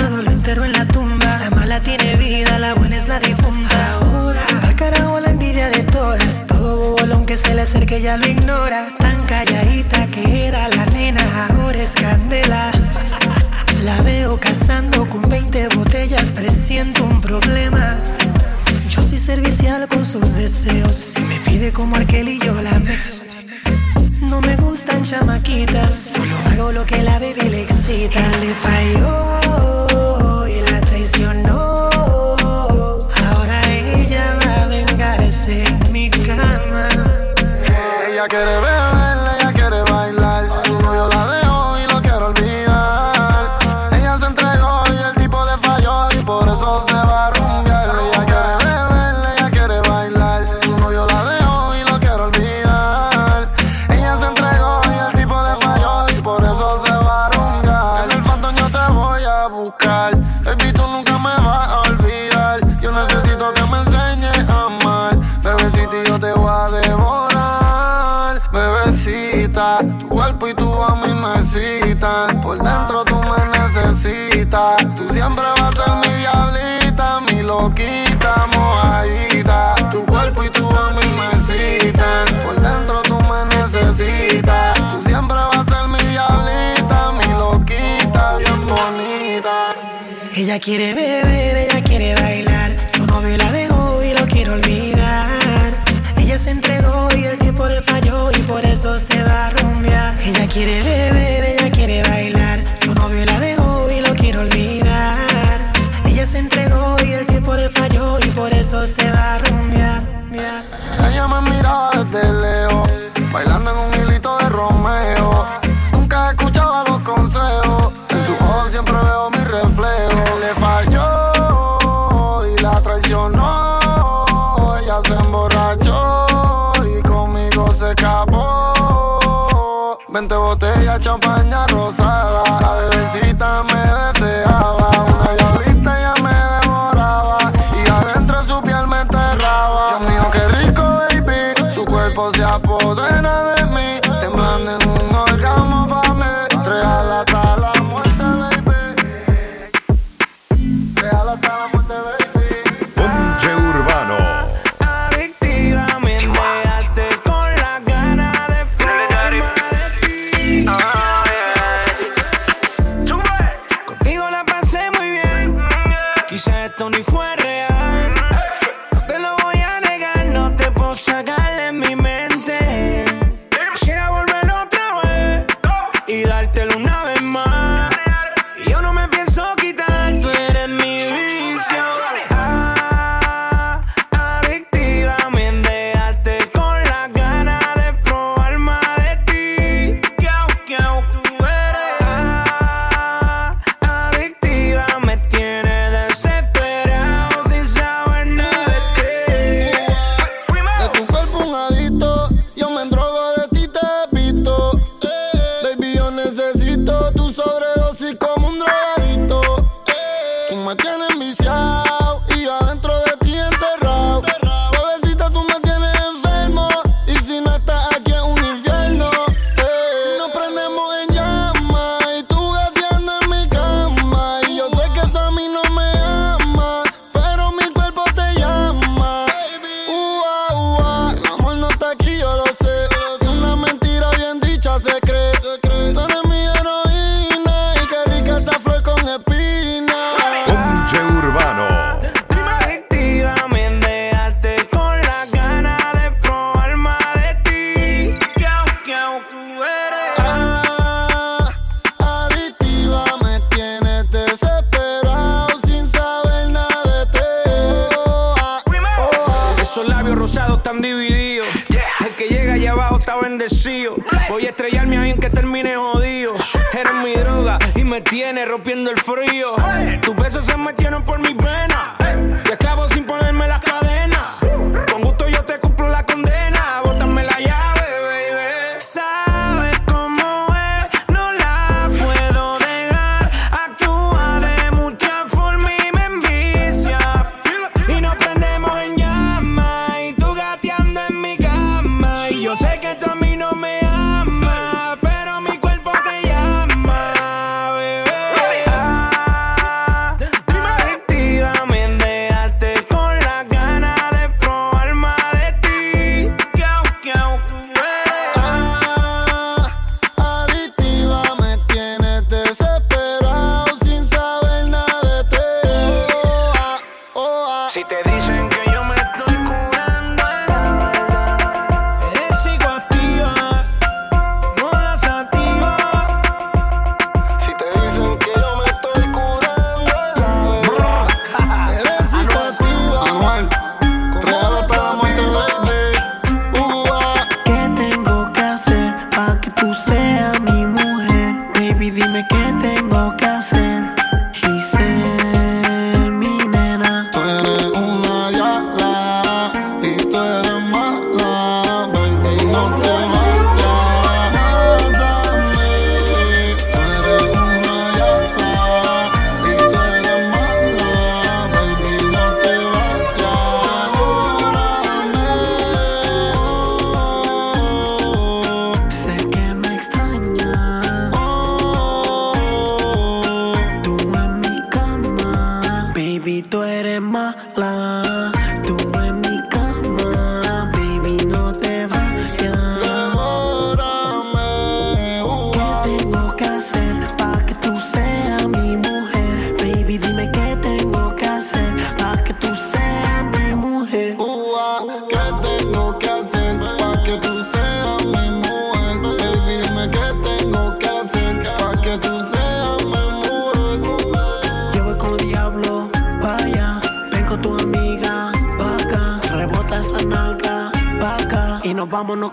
lo entero en la tumba. La mala tiene vida, la buena es la difunta. Ahora, al carajo la envidia de todas. Todo bolón que se le acerque ya lo ignora. Tan calladita que era la nena, ahora es candela. La veo cazando con 20 botellas, presiento un problema. Yo soy servicial con sus deseos. Si me pide como aquel y yo la meto. No me gustan chamaquitas, solo hago lo que la baby le excita. Le falló quiere beber, ella quiere bailar. cuerpo se apodera de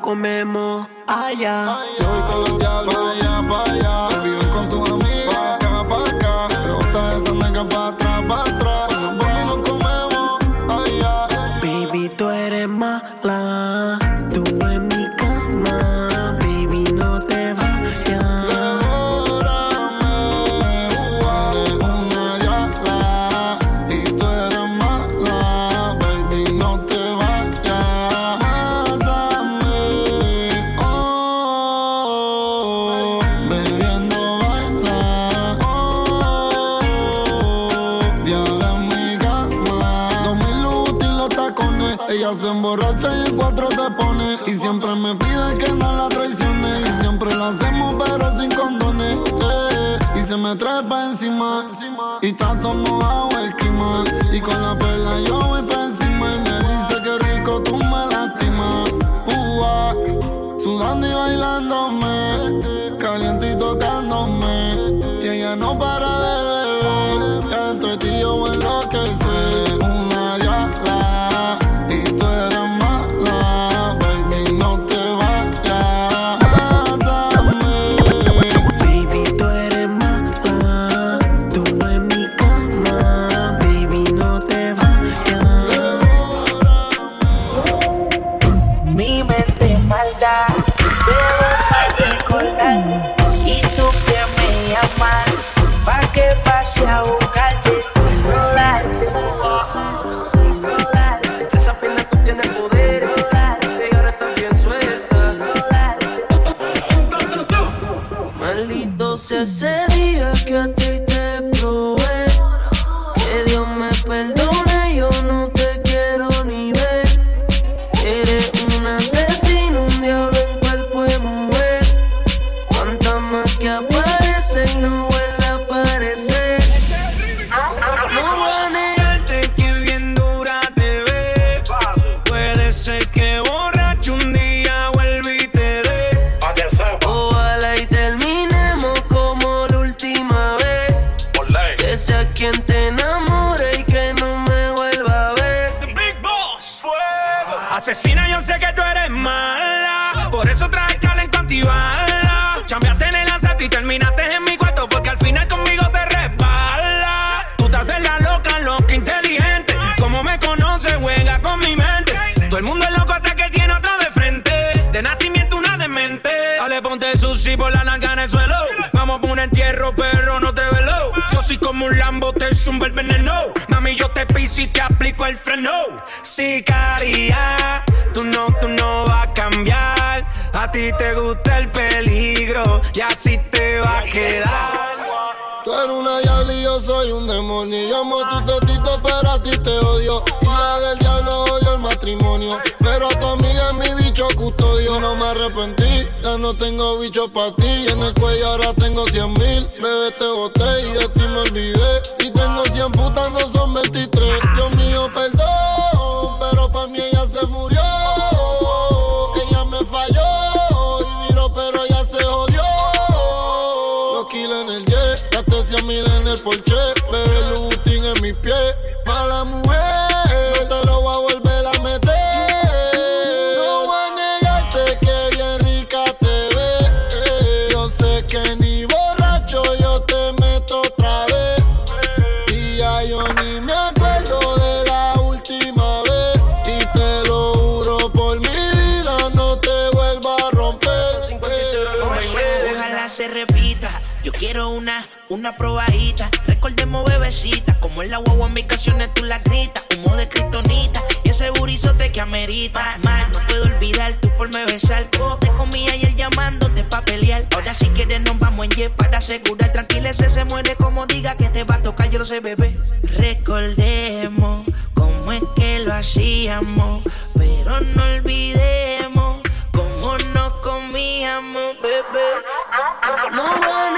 comemos allá. Y está todo mojado el clima. Y con la the same. Asesina, yo sé que tú eres mala. Por eso traje challenge antibala. Chambeaste en el asalto y terminaste en mi cuarto. Porque al final conmigo te resbala. Tú te haces la loca, loca, inteligente. Como me conoces, juega con mi mente. Todo el mundo es loco hasta que tiene otro de frente. De nacimiento, una demente. Dale, ponte sushi por la narca en el suelo. Vamos por un entierro, pero no te velo. Yo soy como un Lambo, te zumba el veneno. Yo te aplico el freno. Sicaria, tú no, tú no vas a cambiar. A ti te gusta el peligro y así te va a quedar. Tú eres una diabla y yo soy un demonio. Yo amo tu totito, pero a ti te odio. Hija del diablo odio el matrimonio. Custodio. No me arrepentí, ya no tengo bicho para ti. En el cuello ahora tengo 100 mil. Bebé, te boté y de ti me olvidé. Y tengo 100 putas, no son 23. Dios mío, perdón, quiero una, una probadita. Recordemos bebecita. Como en la guagua en mis canciones tú la gritas. Humo de cristonita. Y ese burizote que amerita. Más no puedo olvidar tu forma de besar. Como te comía y él llamándote pa' pelear. Ahora si quieres nos vamos en jet para asegurar. Tranquila, ese se muere como diga que te va a tocar. Yo lo sé, bebé. Recordemos cómo es que lo hacíamos. Pero no olvidemos cómo nos comíamos, bebé. No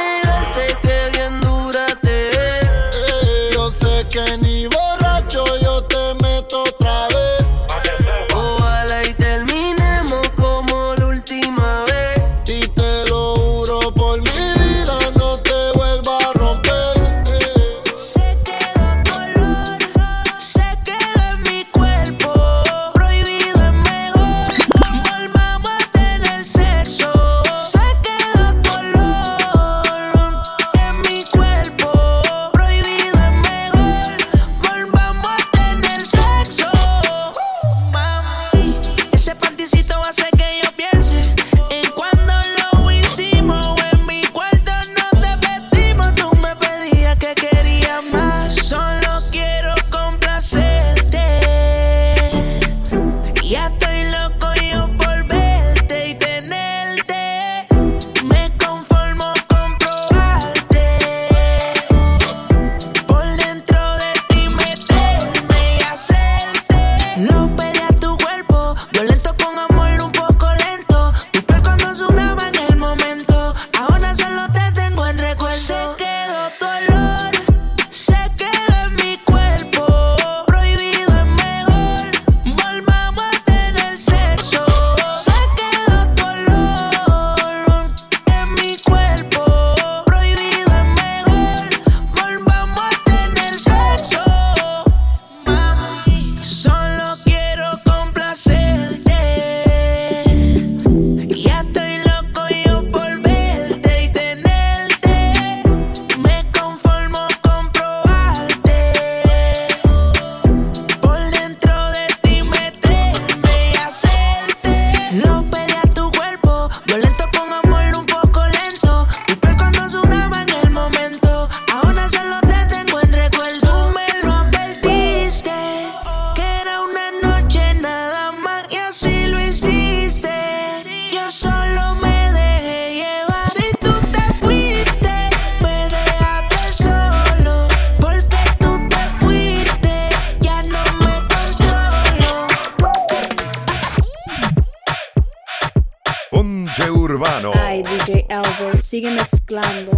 Ponche Urbano. Ay, DJ Elvo, sigue mezclando.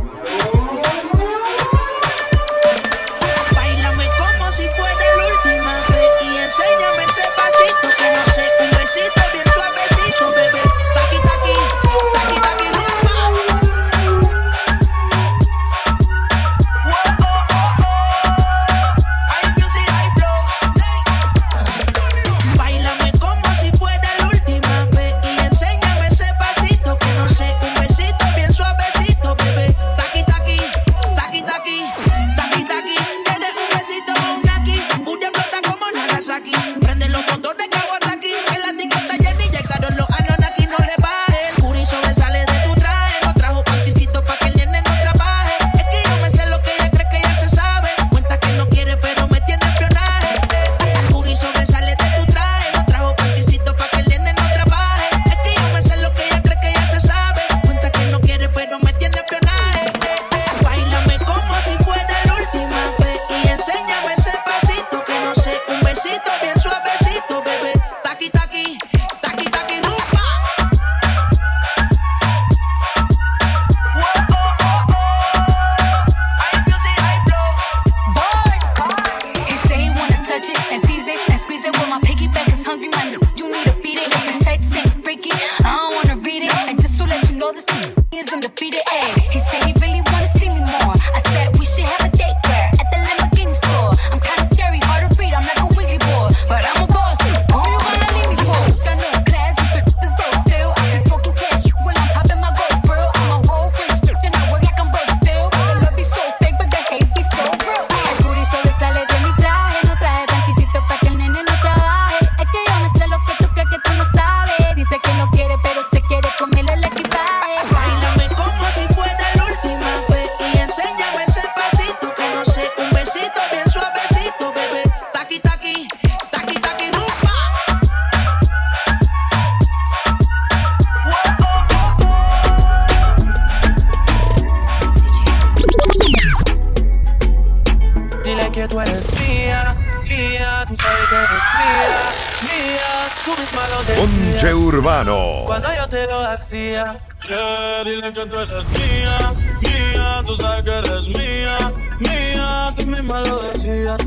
ass. He said he really wanna see me more. I said we should have a date que tú eres mía, mía, tú sabes que eres mía, mía, tú misma lo decías. Ponche Urbano. Cuando yo te lo hacía. Yeah, dile que tú eres mía, mía, tú sabes que eres mía, mía, tú misma lo decías.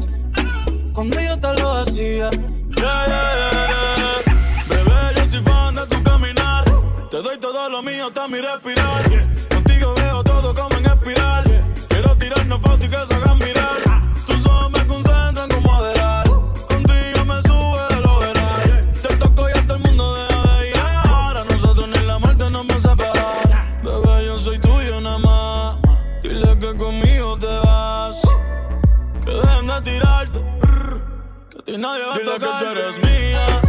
Conmigo te lo hacía. Yeah, yeah, Bebé, yo soy fan de tu caminar. Te doy todo lo mío hasta mi respirar. Contigo veo todo como en espiral. Quiero tirarnos fotos y que se conmigo te vas. Que dejen de tirarte, que a ti nadie va a tocar. que tú eres mía.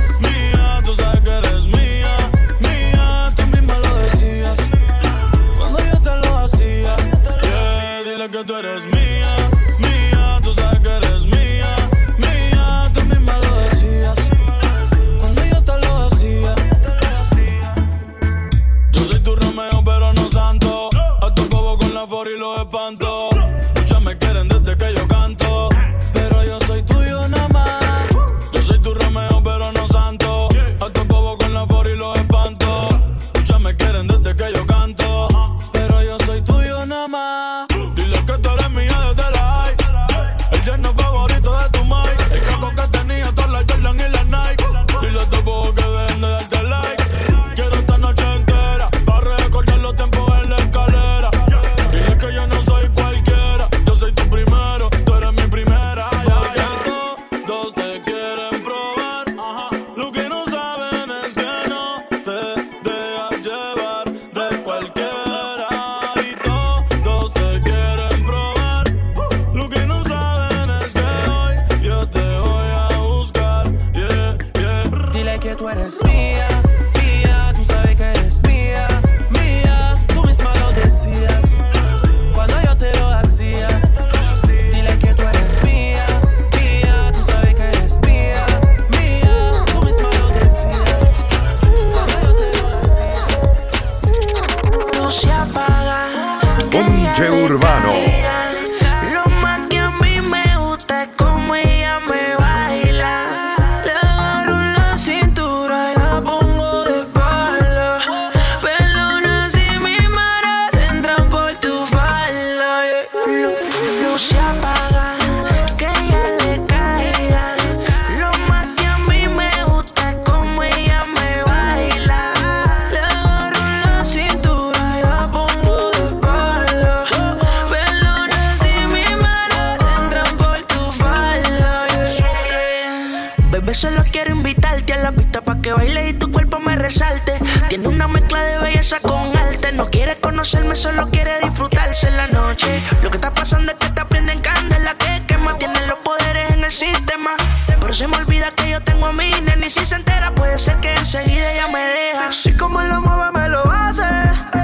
solo quiero invitarte a la pista pa' que baile y tu cuerpo me resalte. Tiene una mezcla de belleza con arte. No quiere conocerme, solo quiere disfrutarse en la noche. Lo que está pasando es que te prenden candela que quema. tiene los poderes en el sistema. Pero se me olvida que yo tengo a mi nena y si se entera puede ser que enseguida ella me deja. Si como lo mueve me lo hace,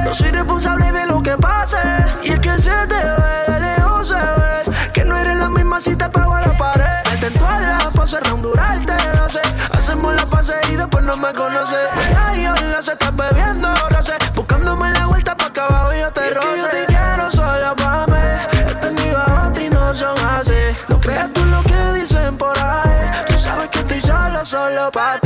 no soy responsable de lo que pase. Y es que se te ve de lejos oh, se ve que no eres la misma si te pego a la pared. Me intento a la cerrar un hace y después no me conoce. Ay, oiga, se está bebiendo roce, buscándome la vuelta pa' acá abajo yo te roce. Yo te quiero solo pa' mí, he tenido a otro y no son así. No creas tú lo que dicen por ahí, tú sabes que estoy solo, solo pa'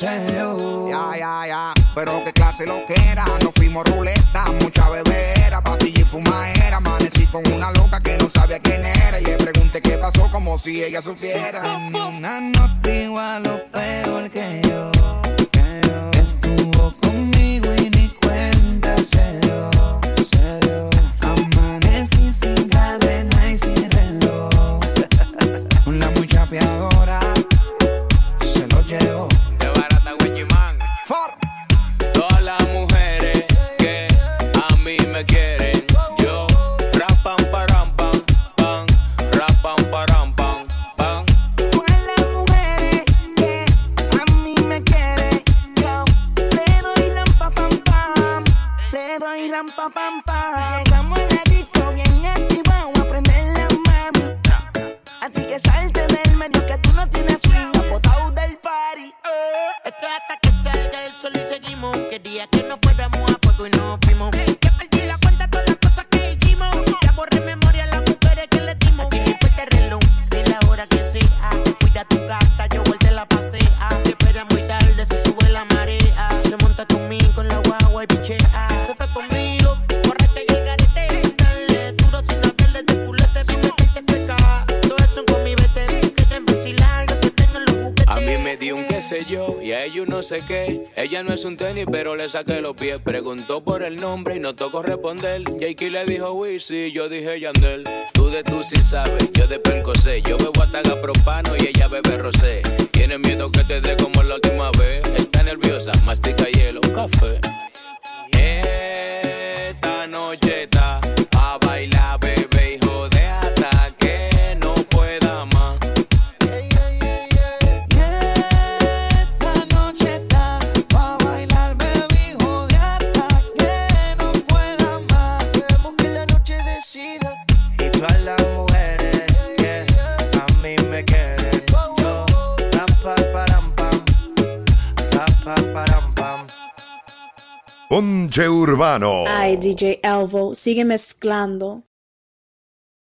Ya, ya, ya. Pero qué clase lo que era. Nos fuimos ruleta, mucha bebera, pastilla y fumadera. Amanecí con una loca que no sabía quién era. Y le pregunté qué pasó como si ella supiera. Sí, Ninguna no te igual lo peor que yo. Ella no es un tenis, pero le saqué los pies. Preguntó por el nombre y no tocó responder. Jakey le dijo Wisi, yo dije Yandel. Tú de tú sí sabes, yo de percosé. Yo bebo ataga propano y ella bebe rosé. Tiene miedo que te dé como la última vez. Está nerviosa, mastica hielo, café. Esta noche Ponche Urbano. Ay, DJ Elvo, sigue mezclando.